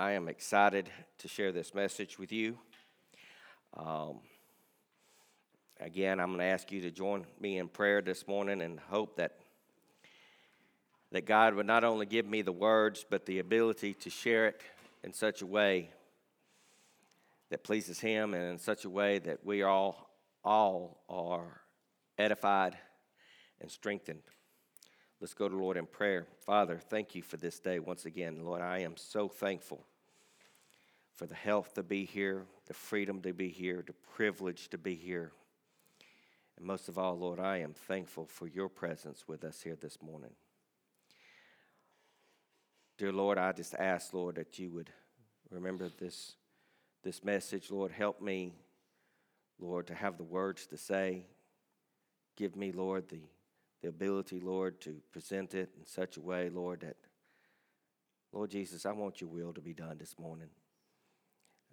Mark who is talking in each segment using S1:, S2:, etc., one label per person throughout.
S1: I am excited to share this message with you. Um, again, I'm going to ask you to join me in prayer this morning and hope that that God would not only give me the words, but the ability to share it in such a way that pleases Him and in such a way that we all, all are edified and strengthened. Let's go to Lord in prayer. Father, thank you for this day once again. Lord, I am so thankful for the health to be here, the freedom to be here, the privilege to be here. And most of all, Lord, I am thankful for your presence with us here this morning. Dear Lord, I just ask, Lord, that you would remember this, this message. Lord, help me, Lord, to have the words to say. Give me, Lord, the the ability, Lord, to present it in such a way, Lord, that, Lord Jesus, I want your will to be done this morning.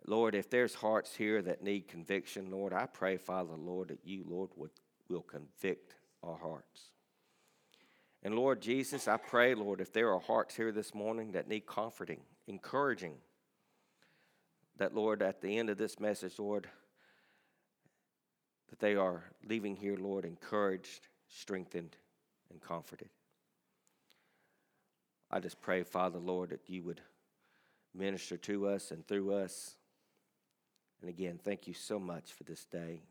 S1: Lord, if there's hearts here that need conviction, Lord, I pray, Father, Lord, that you, Lord, would, will convict our hearts. And Lord Jesus, I pray, Lord, if there are hearts here this morning that need comforting, encouraging, that, Lord, at the end of this message, Lord, that they are leaving here, Lord, encouraged strengthened, and comforted. I just pray, Father, Lord, that you would minister to us and through us. And again, thank you so much for this day.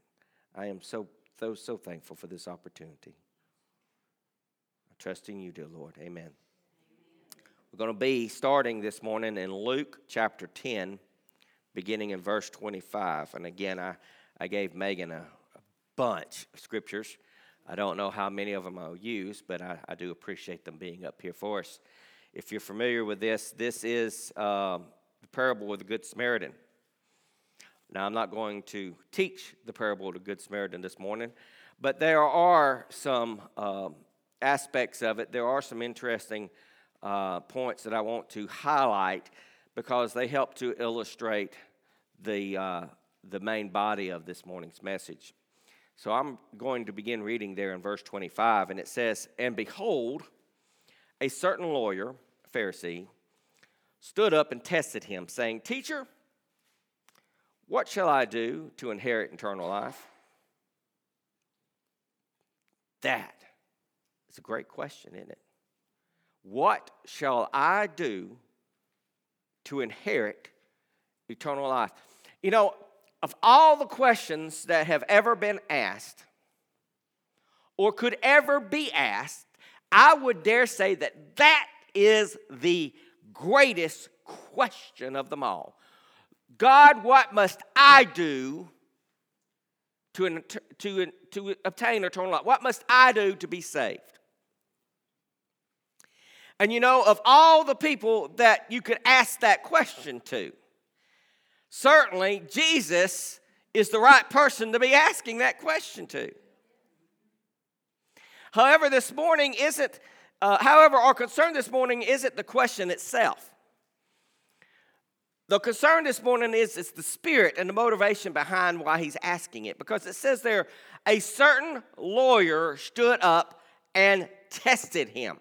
S1: I am so, so, so thankful for this opportunity. I trust in you, dear Lord. Amen. Amen. We're going to be starting this morning in Luke chapter 10, beginning in verse 25. And again, I, I gave Megan a, a bunch of scriptures. I don't know how many of them I'll use, but I, I do appreciate them being up here for us. If you're familiar with this, this is um, the parable of the Good Samaritan. Now, I'm not going to teach the parable of the Good Samaritan this morning, but there are some um, aspects of it. There are some interesting uh, points that I want to highlight because they help to illustrate the, uh, the main body of this morning's message. So I'm going to begin reading there in verse 25, and it says, And behold, a certain lawyer, Pharisee, stood up and tested him, saying, Teacher, what shall I do to inherit eternal life? That is a great question, isn't it? What shall I do to inherit eternal life? You know, of all the questions that have ever been asked or could ever be asked, I would dare say that that is the greatest question of them all. God, what must I do to, to, to obtain eternal life? What must I do to be saved? And you know, of all the people that you could ask that question to, certainly Jesus is the right person to be asking that question to. However, this morning isn't, uh, however, our concern this morning isn't the question itself. The concern this morning is it's the spirit and the motivation behind why he's asking it. Because it says there, a certain lawyer stood up and tested him.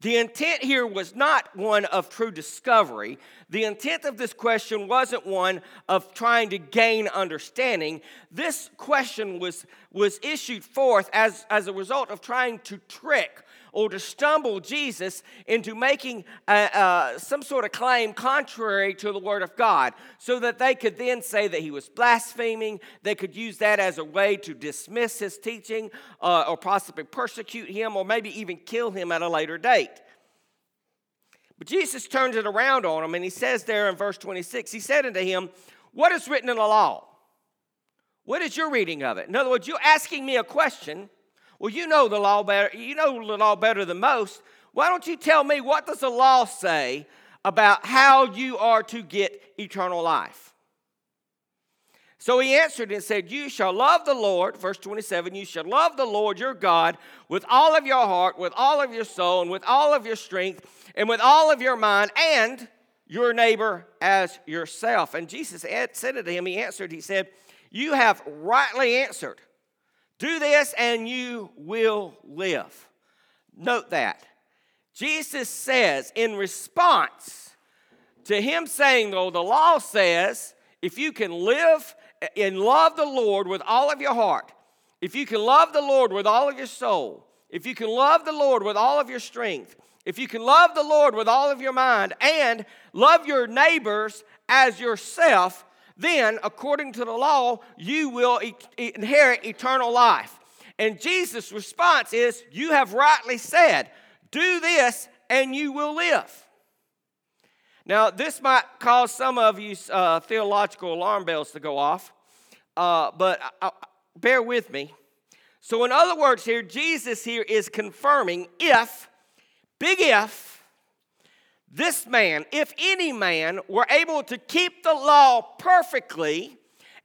S1: The intent here was not one of true discovery. The intent of this question wasn't one of trying to gain understanding. This question was, was issued forth as, as a result of trying to trick or to stumble Jesus into making some sort of claim contrary to the Word of God, so that they could then say that he was blaspheming. They could use that as a way to dismiss his teaching uh, or possibly persecute him or maybe even kill him at a later date. But Jesus turns it around on him and he says there in verse 26, He said unto him, What is written in the law? What is your reading of it? In other words, you're asking me a question well, you know the law better. You know the law better than most. Why don't you tell me what does the law say about how you are to get eternal life? So he answered and said, You shall love the Lord, verse 27, you shall love the Lord your God with all of your heart, with all of your soul, and with all of your strength, and with all of your mind, and your neighbor as yourself. And Jesus said to him, He answered, He said, You have rightly answered. Do this and you will live. Note that. Jesus says in response to him saying, though, the law says if you can live and love the Lord with all of your heart, if you can love the Lord with all of your soul, if you can love the Lord with all of your strength, if you can love the Lord with all of your mind and love your neighbors as yourself, then, according to the law, you will e- inherit eternal life. And Jesus' response is, You have rightly said, do this and you will live. Now, this might cause some of you uh, theological alarm bells to go off, uh, but uh, bear with me. So, in other words, here, Jesus here is confirming if, big if, this man, if any man, were able to keep the law perfectly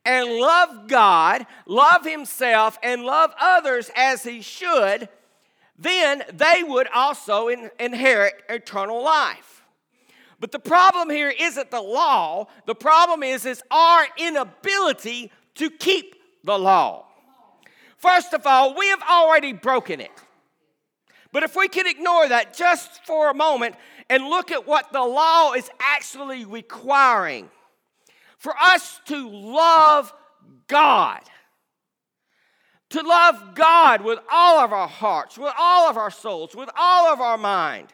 S1: and love God, love himself, and love others as he should, then they would also in, inherit eternal life. But the problem here isn't the law, the problem is, is our inability to keep the law. First of all, we have already broken it. But if we can ignore that just for a moment and look at what the law is actually requiring for us to love God, to love God with all of our hearts, with all of our souls, with all of our mind,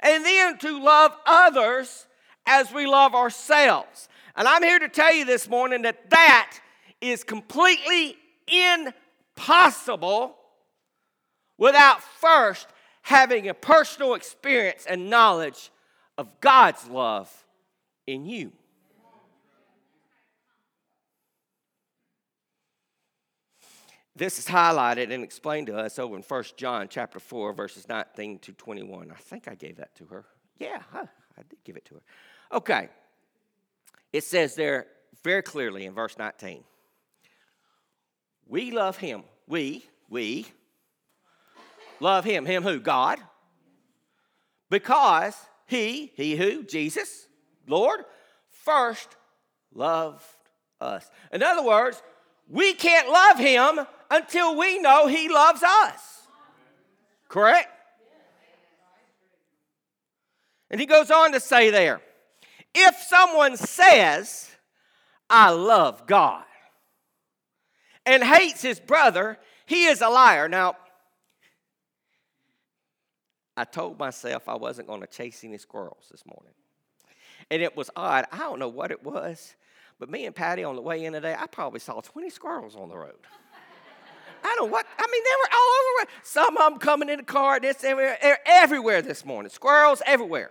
S1: and then to love others as we love ourselves. And I'm here to tell you this morning that that is completely impossible without first having a personal experience and knowledge of God's love in you. This is highlighted and explained to us over in 1 John chapter 4, verses 19 to 21. I think I gave that to her. Yeah, I, I did give it to her. Okay. It says there very clearly in verse 19 We love him. We, we love him. Him who? God. Because he, he who? Jesus, Lord, first loved us. In other words, we can't love him until we know He loves us. Correct? And he goes on to say there if someone says, I love God, and hates his brother, he is a liar. Now, I told myself I wasn't going to chase any squirrels this morning. And it was odd. I don't know what it was, but me and Patty on the way in today, I probably saw 20 squirrels on the road. I don't know what, I mean, they were all over. Some of them coming in the car, this, everywhere, everywhere this morning. Squirrels everywhere.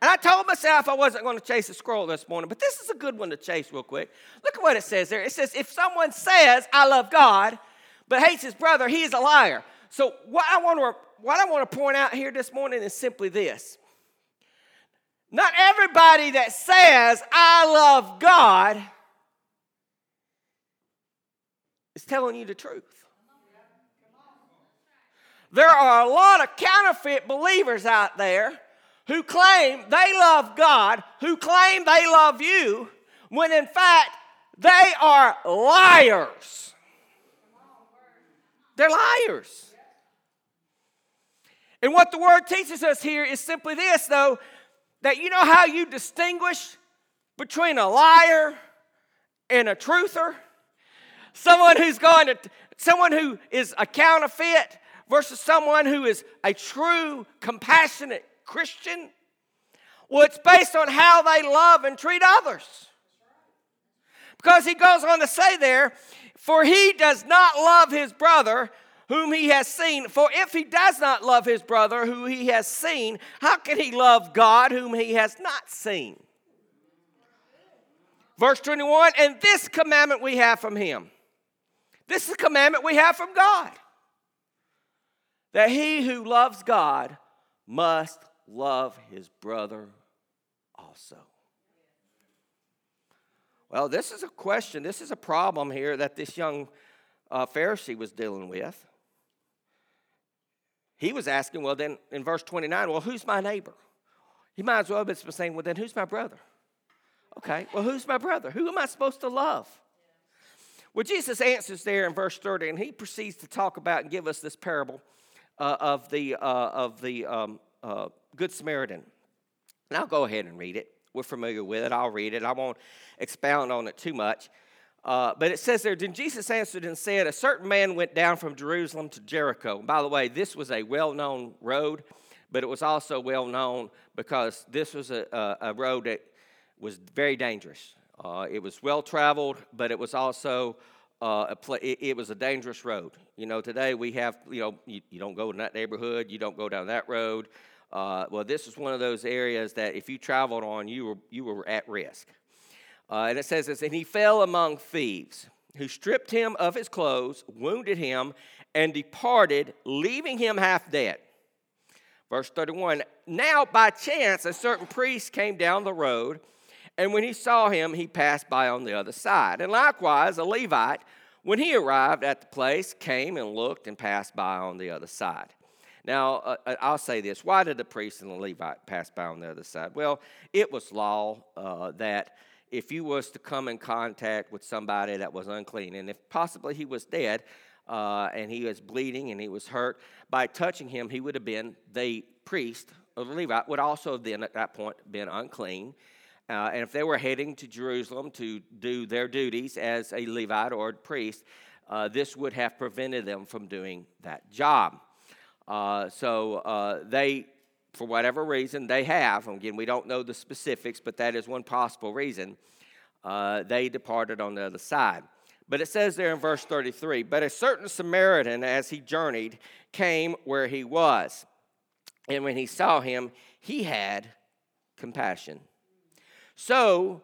S1: And I told myself I wasn't going to chase a squirrel this morning, but this is a good one to chase real quick. Look at what it says there. It says, if someone says, I love God, but hates his brother, he is a liar. So what I want to, what I want to point out here this morning is simply this. Not everybody that says, I love God, is telling you the truth. There are a lot of counterfeit believers out there who claim they love God, who claim they love you, when in fact they are liars. They're liars. And what the word teaches us here is simply this, though, that you know how you distinguish between a liar and a truther? Someone who's going to, someone who is a counterfeit versus someone who is a true, compassionate Christian? Well, it's based on how they love and treat others. Because he goes on to say there, for he does not love his brother whom he has seen. For if he does not love his brother who he has seen, how can he love God whom he has not seen? Verse 21 And this commandment we have from him this is a commandment we have from God that he who loves God must love his brother also. Well, this is a question, this is a problem here that this young uh, Pharisee was dealing with. He was asking, well, then in verse 29, well, who's my neighbor? He might as well have been saying, well, then who's my brother? Okay, well, who's my brother? Who am I supposed to love? Well, Jesus answers there in verse 30, and he proceeds to talk about and give us this parable uh, of the, uh, of the um, uh, Good Samaritan. And I'll go ahead and read it. We're familiar with it. I'll read it. I won't expound on it too much. Uh, but it says there, then Jesus answered and said, A certain man went down from Jerusalem to Jericho. And by the way, this was a well known road, but it was also well known because this was a, a, a road that was very dangerous. Uh, it was well traveled, but it was also uh, a pl- it, it, was a dangerous road. You know, today we have, you know, you, you don't go in that neighborhood, you don't go down that road. Uh, well, this is one of those areas that if you traveled on, you were, you were at risk. Uh, and it says this, and he fell among thieves, who stripped him of his clothes, wounded him, and departed, leaving him half dead. Verse 31 Now by chance a certain priest came down the road, and when he saw him, he passed by on the other side. And likewise, a Levite, when he arrived at the place, came and looked and passed by on the other side. Now, uh, uh, I'll say this why did the priest and the Levite pass by on the other side? Well, it was law uh, that if you was to come in contact with somebody that was unclean, and if possibly he was dead uh, and he was bleeding and he was hurt, by touching him, he would have been the priest or the Levite would also then at that point been unclean. Uh, and if they were heading to Jerusalem to do their duties as a Levite or a priest, uh, this would have prevented them from doing that job. Uh, so uh, they, for whatever reason, they have, again, we don't know the specifics, but that is one possible reason, uh, they departed on the other side. But it says there in verse 33 But a certain Samaritan, as he journeyed, came where he was. And when he saw him, he had compassion. So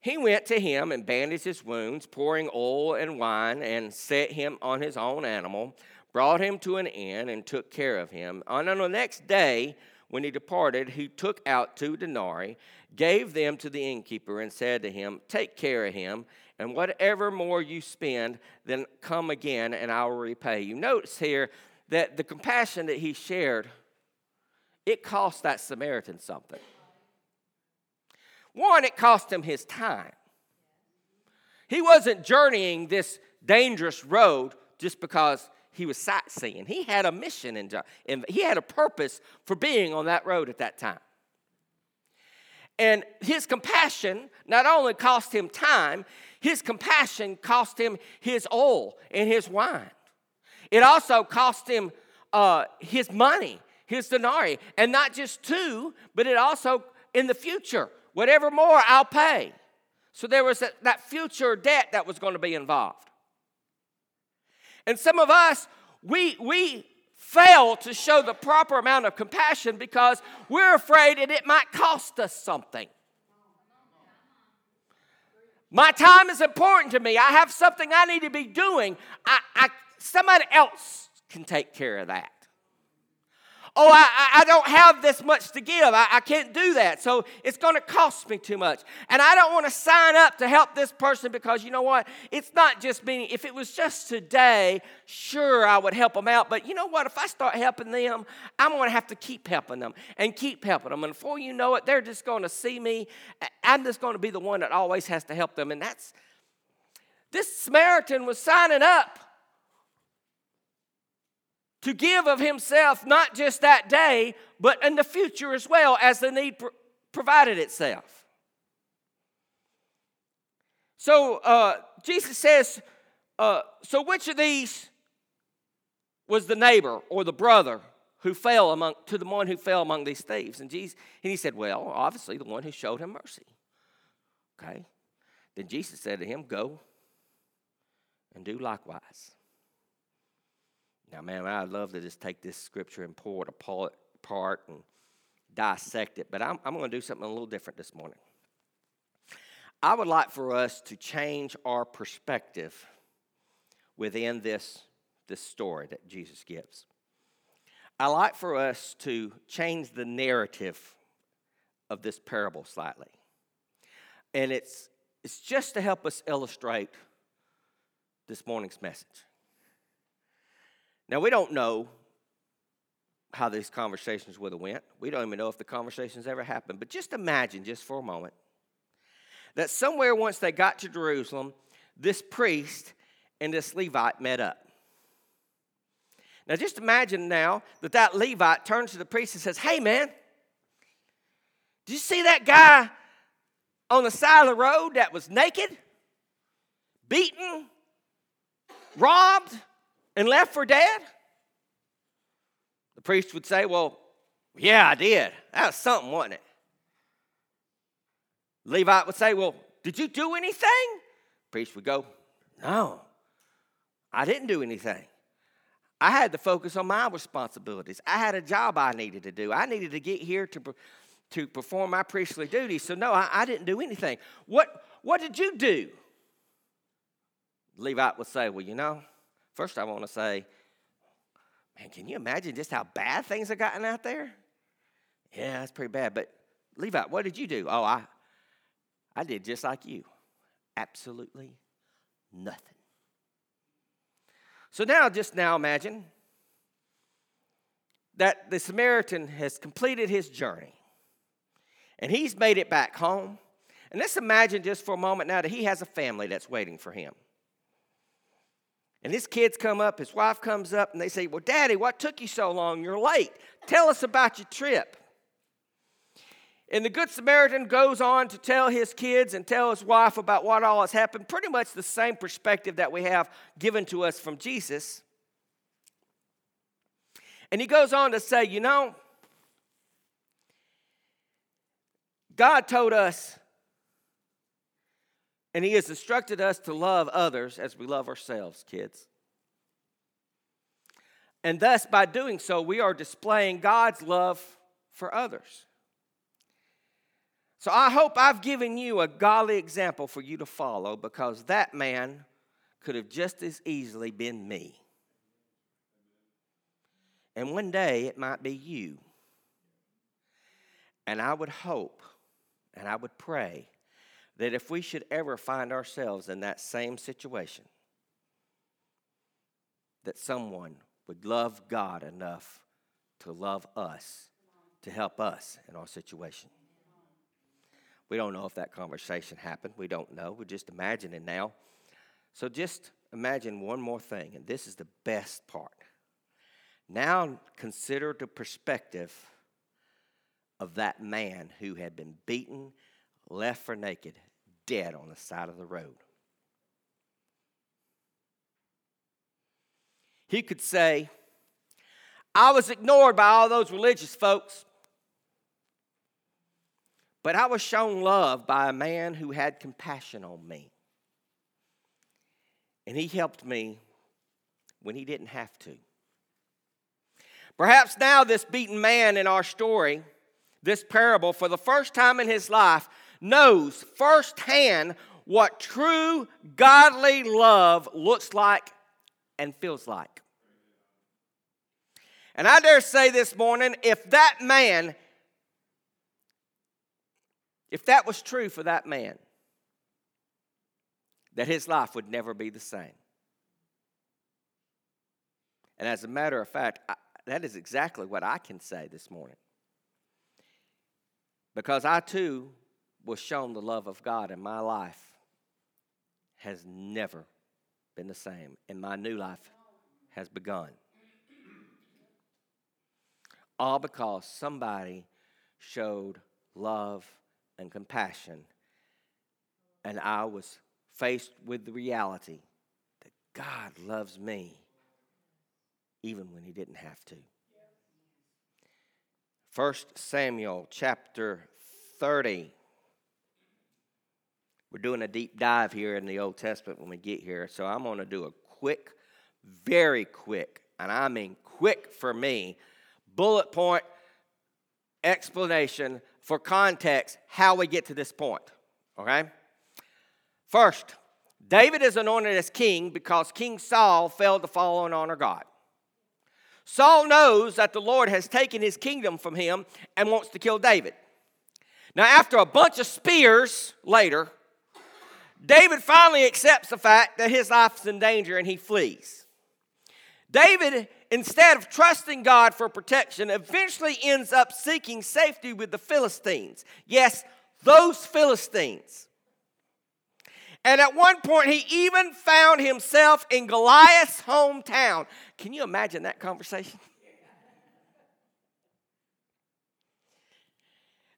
S1: he went to him and bandaged his wounds, pouring oil and wine, and set him on his own animal brought him to an inn, and took care of him. And on the next day, when he departed, he took out two denarii, gave them to the innkeeper, and said to him, Take care of him, and whatever more you spend, then come again, and I will repay you. Notice here that the compassion that he shared, it cost that Samaritan something. One, it cost him his time. He wasn't journeying this dangerous road just because he was sightseeing. He had a mission and, and he had a purpose for being on that road at that time. And his compassion not only cost him time, his compassion cost him his oil and his wine. It also cost him uh, his money, his denarii, and not just two, but it also in the future, whatever more I'll pay. So there was that, that future debt that was going to be involved. And some of us, we, we fail to show the proper amount of compassion because we're afraid that it might cost us something. My time is important to me. I have something I need to be doing. I, I, somebody else can take care of that oh, I, I don't have this much to give. I, I can't do that. So it's going to cost me too much. And I don't want to sign up to help this person because you know what? It's not just me. If it was just today, sure, I would help them out. But you know what? If I start helping them, I'm going to have to keep helping them and keep helping them. And before you know it, they're just going to see me. I'm just going to be the one that always has to help them. And that's this Samaritan was signing up to give of himself not just that day, but in the future as well as the need provided itself. So uh, Jesus says, uh, So which of these was the neighbor or the brother who fell among to the one who fell among these thieves? And Jesus, and he said, Well, obviously the one who showed him mercy. Okay. Then Jesus said to him, Go and do likewise. Now, man, I'd love to just take this scripture and pull it apart and dissect it, but I'm, I'm going to do something a little different this morning. I would like for us to change our perspective within this, this story that Jesus gives. I like for us to change the narrative of this parable slightly. And it's, it's just to help us illustrate this morning's message. Now, we don't know how these conversations would have went. We don't even know if the conversations ever happened. But just imagine, just for a moment, that somewhere once they got to Jerusalem, this priest and this Levite met up. Now, just imagine now that that Levite turns to the priest and says, Hey, man, Did you see that guy on the side of the road that was naked, beaten, robbed, and left for dead? The priest would say, Well, yeah, I did. That was something, wasn't it? Levite would say, Well, did you do anything? priest would go, No, I didn't do anything. I had to focus on my responsibilities. I had a job I needed to do. I needed to get here to, to perform my priestly duties. So, no, I, I didn't do anything. What, what did you do? Levite would say, Well, you know, first I want to say, Man, can you imagine just how bad things have gotten out there? Yeah, that's pretty bad. But Levite, what did you do? Oh, I, I did just like you. Absolutely nothing. So now, just now imagine that the Samaritan has completed his journey and he's made it back home. And let's imagine just for a moment now that he has a family that's waiting for him. And his kids come up, his wife comes up, and they say, Well, Daddy, what took you so long? You're late. Tell us about your trip. And the Good Samaritan goes on to tell his kids and tell his wife about what all has happened, pretty much the same perspective that we have given to us from Jesus. And he goes on to say, You know, God told us, and He has instructed us to love others as we love ourselves, kids. And thus, by doing so, we are displaying God's love for others. So I hope I've given you a godly example for you to follow because that man could have just as easily been me. And one day it might be you. And I would hope and I would pray that if we should ever find ourselves in that same situation, that someone would love God enough to love us, to help us in our situation. We don't know if that conversation happened. We don't know. We're just imagining now. So just imagine one more thing, and this is the best part. Now consider the perspective of that man who had been beaten, left for naked, dead on the side of the road. He could say, I was ignored by all those religious folks. But I was shown love by a man who had compassion on me. And he helped me when he didn't have to. Perhaps now, this beaten man in our story, this parable, for the first time in his life, knows firsthand what true godly love looks like and feels like. And I dare say this morning if that man if that was true for that man, that his life would never be the same. And as a matter of fact, I, that is exactly what I can say this morning. Because I too was shown the love of God in my life has never been the same, and my new life has begun. All because somebody showed love and compassion. And I was faced with the reality that God loves me even when he didn't have to. 1 Samuel chapter 30. We're doing a deep dive here in the Old Testament when we get here. So I'm going to do a quick, very quick, and I mean quick for me, bullet point explanation for context how we get to this point. Okay? First, David is anointed as king because King Saul failed to follow and honor God. Saul knows that the Lord has taken his kingdom from him and wants to kill David. Now, after a bunch of spears later, David finally accepts the fact that his life is in danger and he flees. David instead of trusting God for protection, eventually ends up seeking safety with the Philistines. Yes, those Philistines. And at one point, he even found himself in Goliath's hometown. Can you imagine that conversation?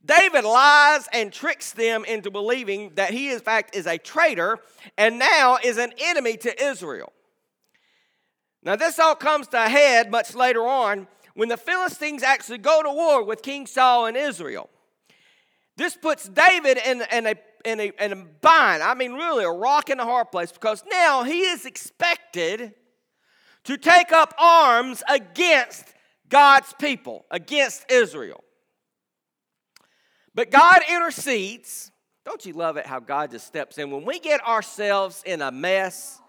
S1: David lies and tricks them into believing that he, in fact, is a traitor and now is an enemy to Israel. Now, this all comes to a head much later on when the Philistines actually go to war with King Saul and Israel. This puts David in, in, a, in, a, in a bind. I mean, really, a rock in a hard place because now he is expected to take up arms against God's people, against Israel. But God intercedes. Don't you love it how God just steps in? When we get ourselves in a mess,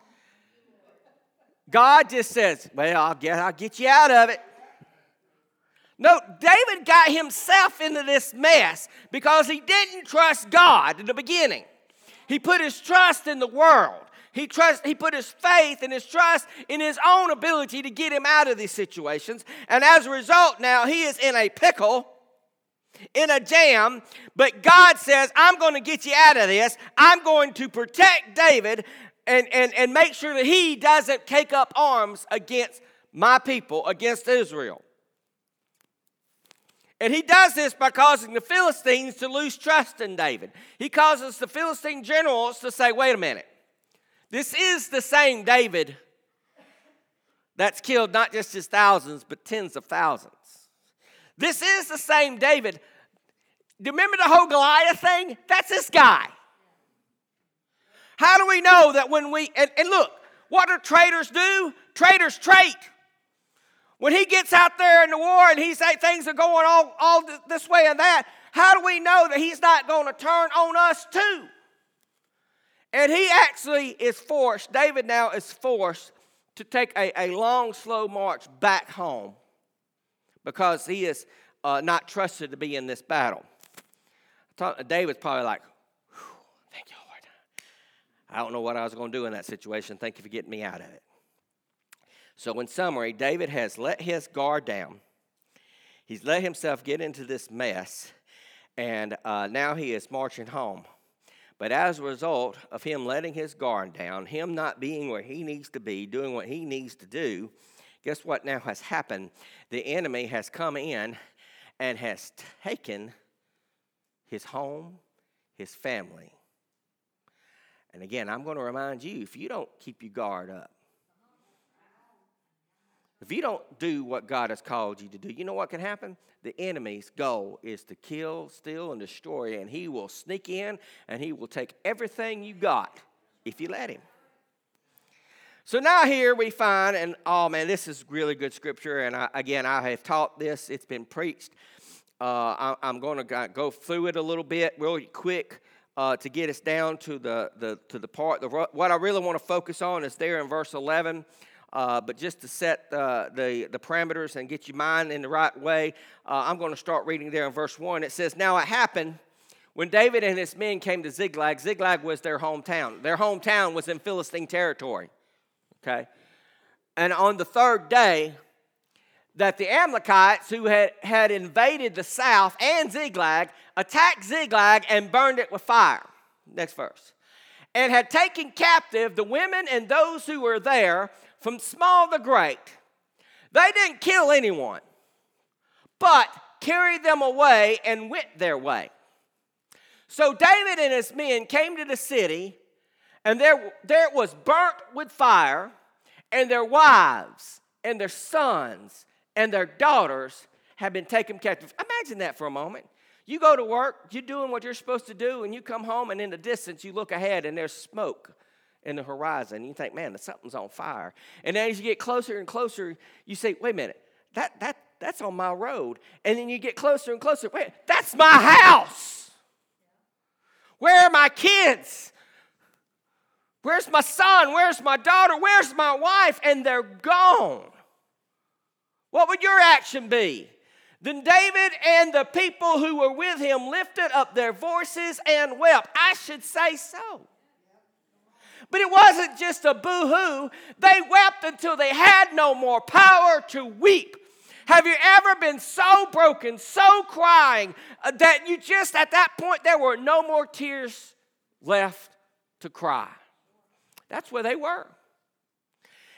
S1: God just says, Well, I'll get, I'll get you out of it. No, David got himself into this mess because he didn't trust God in the beginning. He put his trust in the world. He, trust, he put his faith and his trust in his own ability to get him out of these situations. And as a result, now he is in a pickle, in a jam. But God says, I'm going to get you out of this. I'm going to protect David and, and, and make sure that he doesn't take up arms against my people, against Israel. And he does this by causing the Philistines to lose trust in David. He causes the Philistine generals to say, wait a minute, this is the same David that's killed not just his thousands, but tens of thousands. This is the same David. Do you remember the whole Goliath thing? That's this guy. How do we know that when we, and, and look, what do traitors do? Traitors trait. When he gets out there in the war and he say things are going all, all this way and that, how do we know that he's not going to turn on us too? And he actually is forced, David now is forced to take a, a long, slow march back home because he is uh, not trusted to be in this battle. David's probably like, thank you, Lord. I don't know what I was going to do in that situation. Thank you for getting me out of it. So, in summary, David has let his guard down. He's let himself get into this mess, and uh, now he is marching home. But as a result of him letting his guard down, him not being where he needs to be, doing what he needs to do, guess what now has happened? The enemy has come in and has taken his home, his family. And again, I'm going to remind you if you don't keep your guard up, if you don't do what God has called you to do, you know what can happen? The enemy's goal is to kill, steal, and destroy, and he will sneak in and he will take everything you got if you let him. So now here we find, and oh man, this is really good scripture. And I, again, I have taught this; it's been preached. Uh, I, am going to go through it a little bit, really quick, uh, to get us down to the, the to the part. The, what I really want to focus on is there in verse 11. Uh, but just to set uh, the, the parameters and get your mind in the right way, uh, I'm going to start reading there in verse 1. It says, Now it happened when David and his men came to Ziklag, Ziklag was their hometown. Their hometown was in Philistine territory. Okay? And on the third day, that the Amalekites, who had, had invaded the south and Ziklag, attacked Ziklag and burned it with fire. Next verse. And had taken captive the women and those who were there from small to great. They didn't kill anyone, but carried them away and went their way. So David and his men came to the city, and there, there it was burnt with fire, and their wives and their sons and their daughters had been taken captive. Imagine that for a moment. You go to work, you're doing what you're supposed to do, and you come home, and in the distance, you look ahead, and there's smoke in the horizon. You think, man, something's on fire. And as you get closer and closer, you say, wait a minute, that, that, that's on my road. And then you get closer and closer, wait, that's my house. Where are my kids? Where's my son? Where's my daughter? Where's my wife? And they're gone. What would your action be? Then David and the people who were with him lifted up their voices and wept. I should say so. But it wasn't just a boo hoo, they wept until they had no more power to weep. Have you ever been so broken, so crying, uh, that you just at that point there were no more tears left to cry? That's where they were.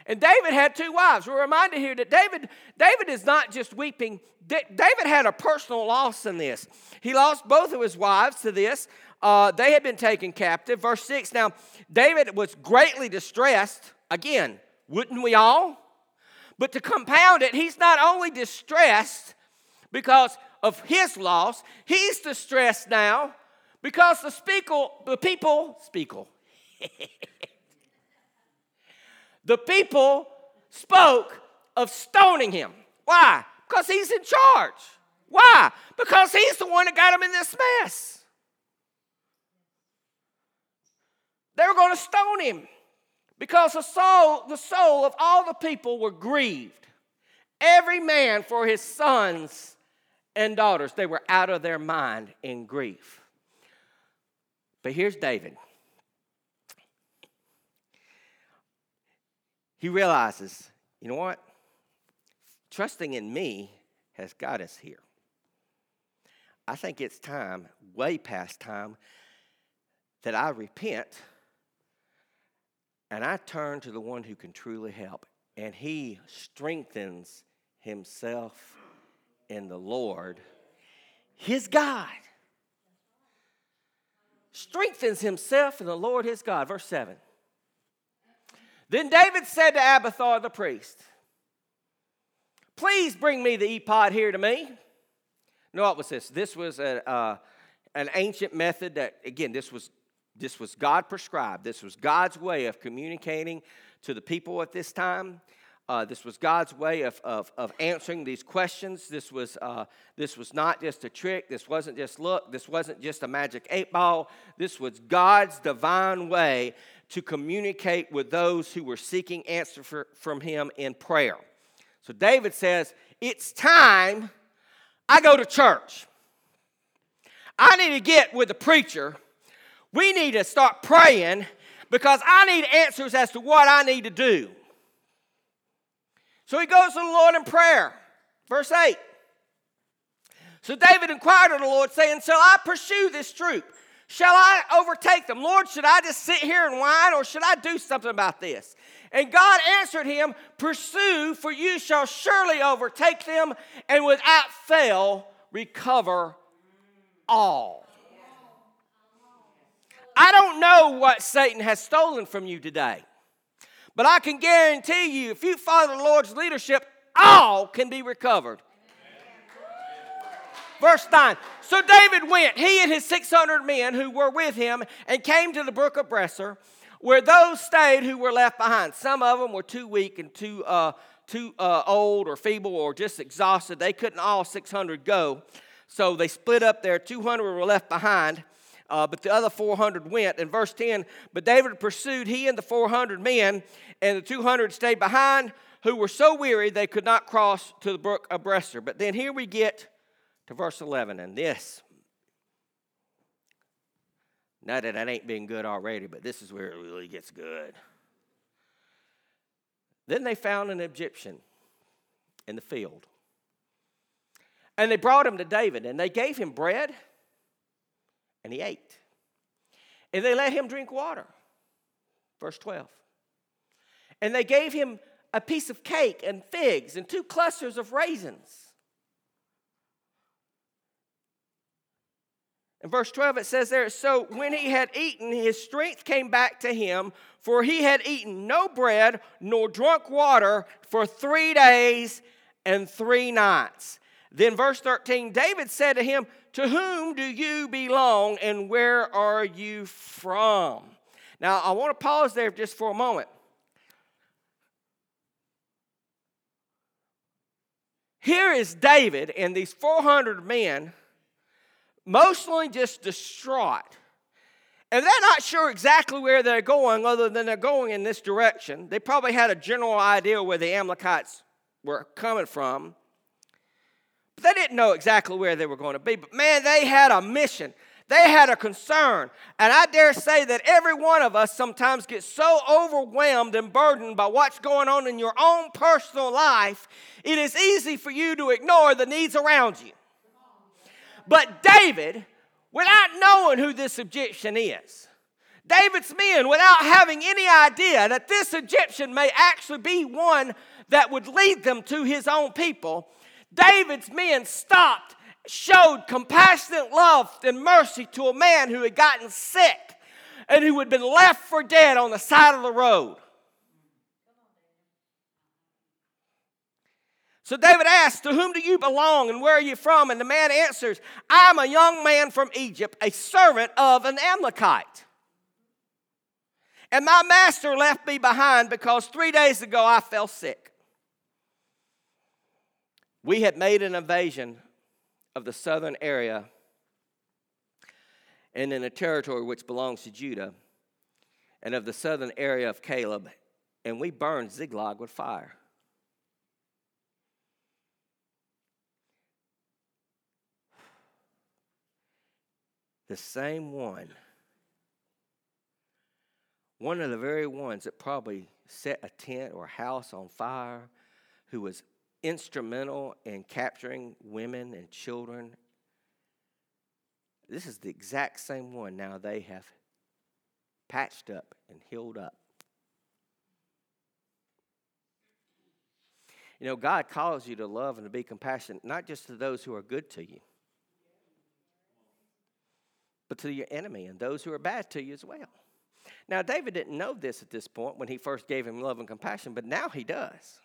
S1: And David had two wives. We're reminded here that David, David is not just weeping. David had a personal loss in this. He lost both of his wives to this. Uh, they had been taken captive. Verse 6 Now, David was greatly distressed. Again, wouldn't we all? But to compound it, he's not only distressed because of his loss, he's distressed now because the, speakle, the people, speakle, the people spoke of stoning him. Why? Because he's in charge. Why? Because he's the one that got him in this mess. They were going to stone him because the soul, the soul of all the people were grieved. Every man for his sons and daughters. They were out of their mind in grief. But here's David. He realizes, you know what? Trusting in me has got us here. I think it's time, way past time, that I repent and I turn to the one who can truly help. And he strengthens himself in the Lord, his God. Strengthens himself in the Lord his God. Verse 7. Then David said to Abiathar the priest, Please bring me the ephod here to me. No, what was this? This was a, uh, an ancient method that, again, this was, this was God prescribed. This was God's way of communicating to the people at this time. Uh, this was God's way of, of, of, answering these questions. This was, uh, this was not just a trick. This wasn't just look. This wasn't just a magic eight ball. This was God's divine way to communicate with those who were seeking answer for, from Him in prayer. So David says, It's time I go to church. I need to get with the preacher. We need to start praying because I need answers as to what I need to do. So he goes to the Lord in prayer. Verse 8. So David inquired of the Lord, saying, Shall I pursue this troop? Shall I overtake them? Lord, should I just sit here and whine, or should I do something about this? And God answered him, Pursue, for you shall surely overtake them, and without fail recover all. I don't know what Satan has stolen from you today. But I can guarantee you, if you follow the Lord's leadership, all can be recovered. Verse 9. So David went, he and his 600 men who were with him, and came to the brook of Besor, where those stayed who were left behind. Some of them were too weak and too, uh, too uh, old or feeble or just exhausted. They couldn't all 600 go. So they split up there. 200 were left behind. Uh, but the other 400 went. In verse 10, but David pursued he and the 400 men, and the 200 stayed behind, who were so weary they could not cross to the brook of Besor. But then here we get to verse 11, and this. Not that it ain't been good already, but this is where it really gets good. Then they found an Egyptian in the field. And they brought him to David, and they gave him bread and he ate. And they let him drink water. Verse 12. And they gave him a piece of cake and figs and two clusters of raisins. In verse 12, it says there, So when he had eaten, his strength came back to him, for he had eaten no bread nor drunk water for three days and three nights. Then, verse 13, David said to him, To whom do you belong and where are you from? Now, I want to pause there just for a moment. Here is David and these 400 men, mostly just distraught. And they're not sure exactly where they're going, other than they're going in this direction. They probably had a general idea where the Amalekites were coming from. But they didn't know exactly where they were going to be. But man, they had a mission. They had a concern. And I dare say that every one of us sometimes gets so overwhelmed and burdened by what's going on in your own personal life, it is easy for you to ignore the needs around you. But David, without knowing who this Egyptian is, David's men, without having any idea that this Egyptian may actually be one that would lead them to his own people, David's men stopped, showed compassionate love and mercy to a man who had gotten sick and who had been left for dead on the side of the road. So David asks, To whom do you belong and where are you from? And the man answers, I'm a young man from Egypt, a servant of an Amalekite. And my master left me behind because three days ago I fell sick. We had made an invasion of the southern area and in a territory which belongs to Judah and of the southern area of Caleb, and we burned Ziklag with fire. The same one, one of the very ones that probably set a tent or a house on fire, who was instrumental in capturing women and children. This is the exact same one now they have patched up and healed up. You know, God calls you to love and to be compassionate, not just to those who are good to you, but to your enemy and those who are bad to you as well. Now, David didn't know this at this point when he first gave him love and compassion, but now he does.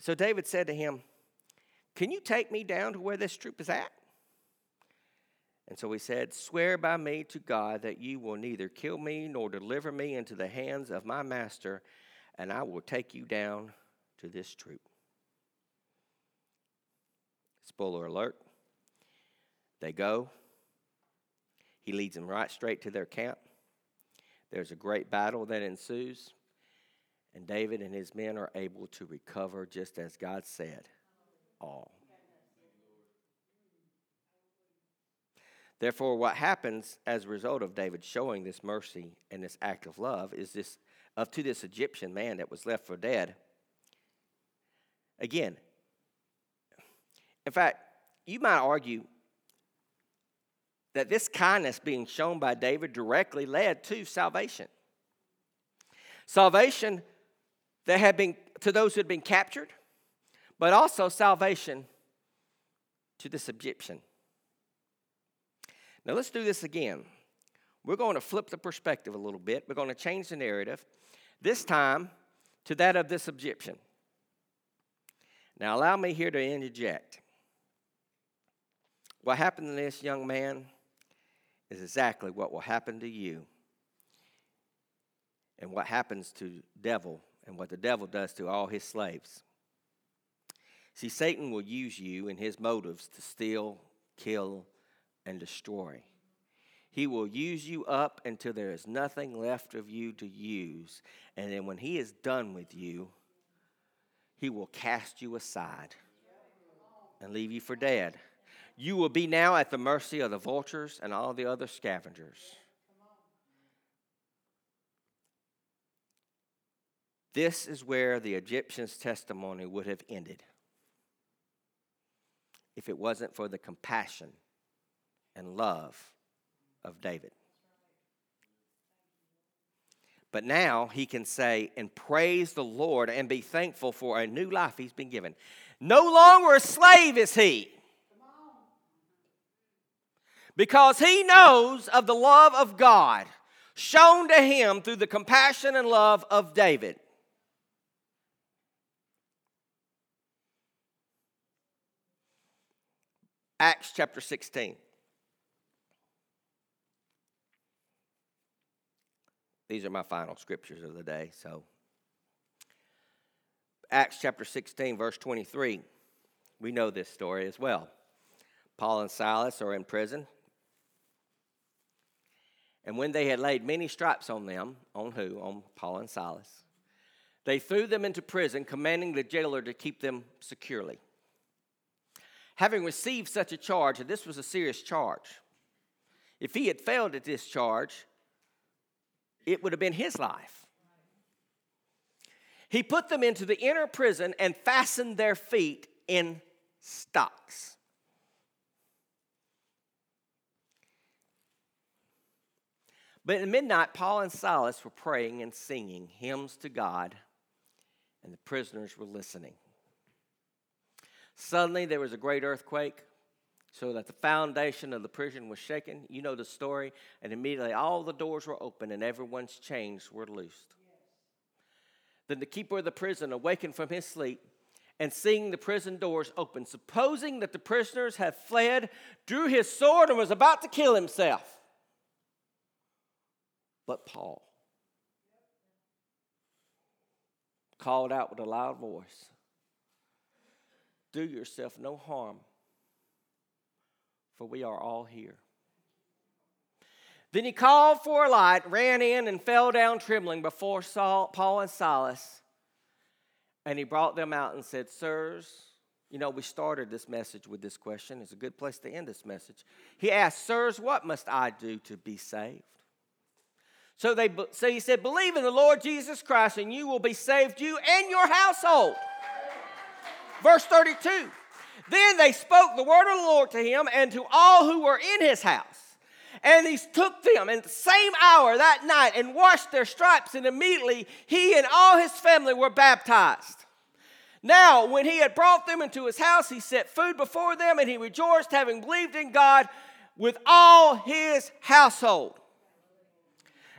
S1: So David said to him, Can you take me down to where this troop is at? And so he said, Swear by me to God that you will neither kill me nor deliver me into the hands of my master, and I will take you down to this troop. Spoiler alert. They go. He leads them right straight to their camp. There's a great battle that ensues, and David and his men are able to recover just as God said all. Therefore, what happens as a result of David showing this mercy and this act of love is this of to this Egyptian man that was left for dead. Again, in fact, you might argue that this kindness being shown by David directly led to salvation. Salvation that had been to those who had been captured, but also salvation to this Egyptian. Now let's do this again. We're going to flip the perspective a little bit. We're going to change the narrative, this time to that of this Egyptian. Now, allow me here to interject. What happened to this young man is exactly what will happen to you. And what happens to devil and what the devil does to all his slaves. See, Satan will use you and his motives to steal, kill, and destroy. He will use you up until there is nothing left of you to use. And then when he is done with you, he will cast you aside and leave you for dead. You will be now at the mercy of the vultures and all the other scavengers. This is where the Egyptian's testimony would have ended if it wasn't for the compassion and love of David. But now he can say and praise the Lord and be thankful for a new life he's been given. No longer a slave is he because he knows of the love of God shown to him through the compassion and love of David. Acts chapter 16. These are my final scriptures of the day. So, Acts chapter 16, verse 23. We know this story as well. Paul and Silas are in prison. And when they had laid many stripes on them, on who? On Paul and Silas, they threw them into prison, commanding the jailer to keep them securely. Having received such a charge, and this was a serious charge, if he had failed at this charge, it would have been his life. He put them into the inner prison and fastened their feet in stocks. But at midnight, Paul and Silas were praying and singing hymns to God, and the prisoners were listening. Suddenly, there was a great earthquake, so that the foundation of the prison was shaken. You know the story. And immediately, all the doors were open, and everyone's chains were loosed. Then the keeper of the prison awakened from his sleep and seeing the prison doors open, supposing that the prisoners had fled, drew his sword and was about to kill himself. But Paul called out with a loud voice Do yourself no harm, for we are all here. Then he called for a light, ran in, and fell down trembling before Saul, Paul and Silas. And he brought them out and said, Sirs, you know, we started this message with this question. It's a good place to end this message. He asked, Sirs, what must I do to be saved? So, they, so he said, Believe in the Lord Jesus Christ, and you will be saved, you and your household. Verse 32. Then they spoke the word of the Lord to him and to all who were in his house. And he took them in the same hour that night and washed their stripes, and immediately he and all his family were baptized. Now, when he had brought them into his house, he set food before them, and he rejoiced, having believed in God with all his household.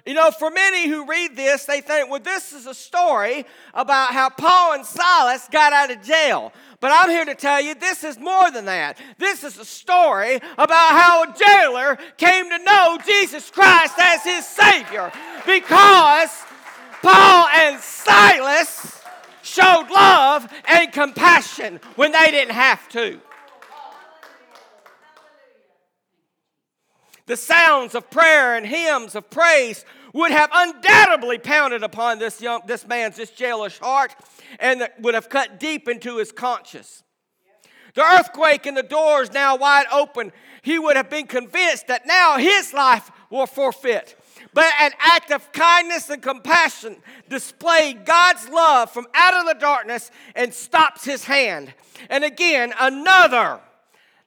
S1: You know, for many who read this, they think, well, this is a story about how Paul and Silas got out of jail. But I'm here to tell you, this is more than that. This is a story about how a jailer came to know Jesus Christ as his Savior because Paul and Silas showed love and compassion when they didn't have to. The sounds of prayer and hymns of praise would have undoubtedly pounded upon this young this man's this jailer's heart and would have cut deep into his conscience. The earthquake and the doors now wide open, he would have been convinced that now his life will forfeit. But an act of kindness and compassion displayed God's love from out of the darkness and stops his hand. And again, another,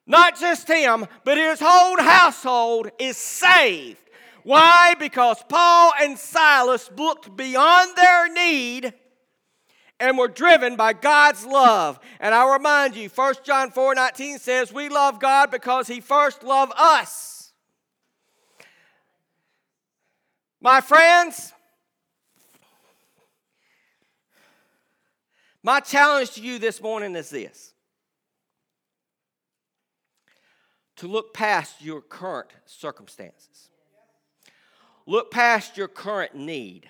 S1: not just him, but his whole household is saved. Why? Because Paul and Silas looked beyond their need and were driven by God's love. And I remind you, 1 John 4 19 says, We love God because he first loved us. My friends, my challenge to you this morning is this to look past your current circumstances, look past your current need.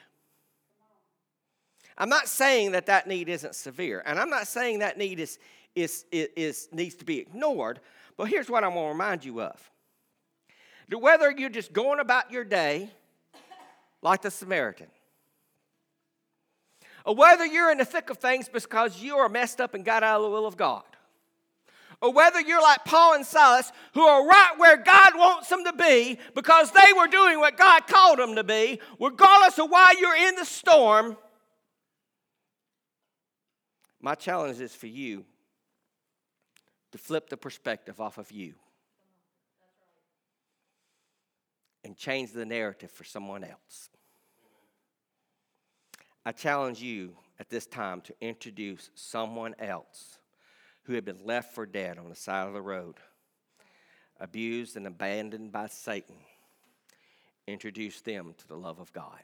S1: I'm not saying that that need isn't severe, and I'm not saying that need is, is, is, is needs to be ignored, but here's what I'm going to remind you of. Whether you're just going about your day, like the Samaritan. Or whether you're in the thick of things because you are messed up and got out of the will of God. Or whether you're like Paul and Silas, who are right where God wants them to be because they were doing what God called them to be, regardless of why you're in the storm. My challenge is for you to flip the perspective off of you and change the narrative for someone else. I challenge you at this time to introduce someone else who had been left for dead on the side of the road, abused and abandoned by Satan. introduced them to the love of God.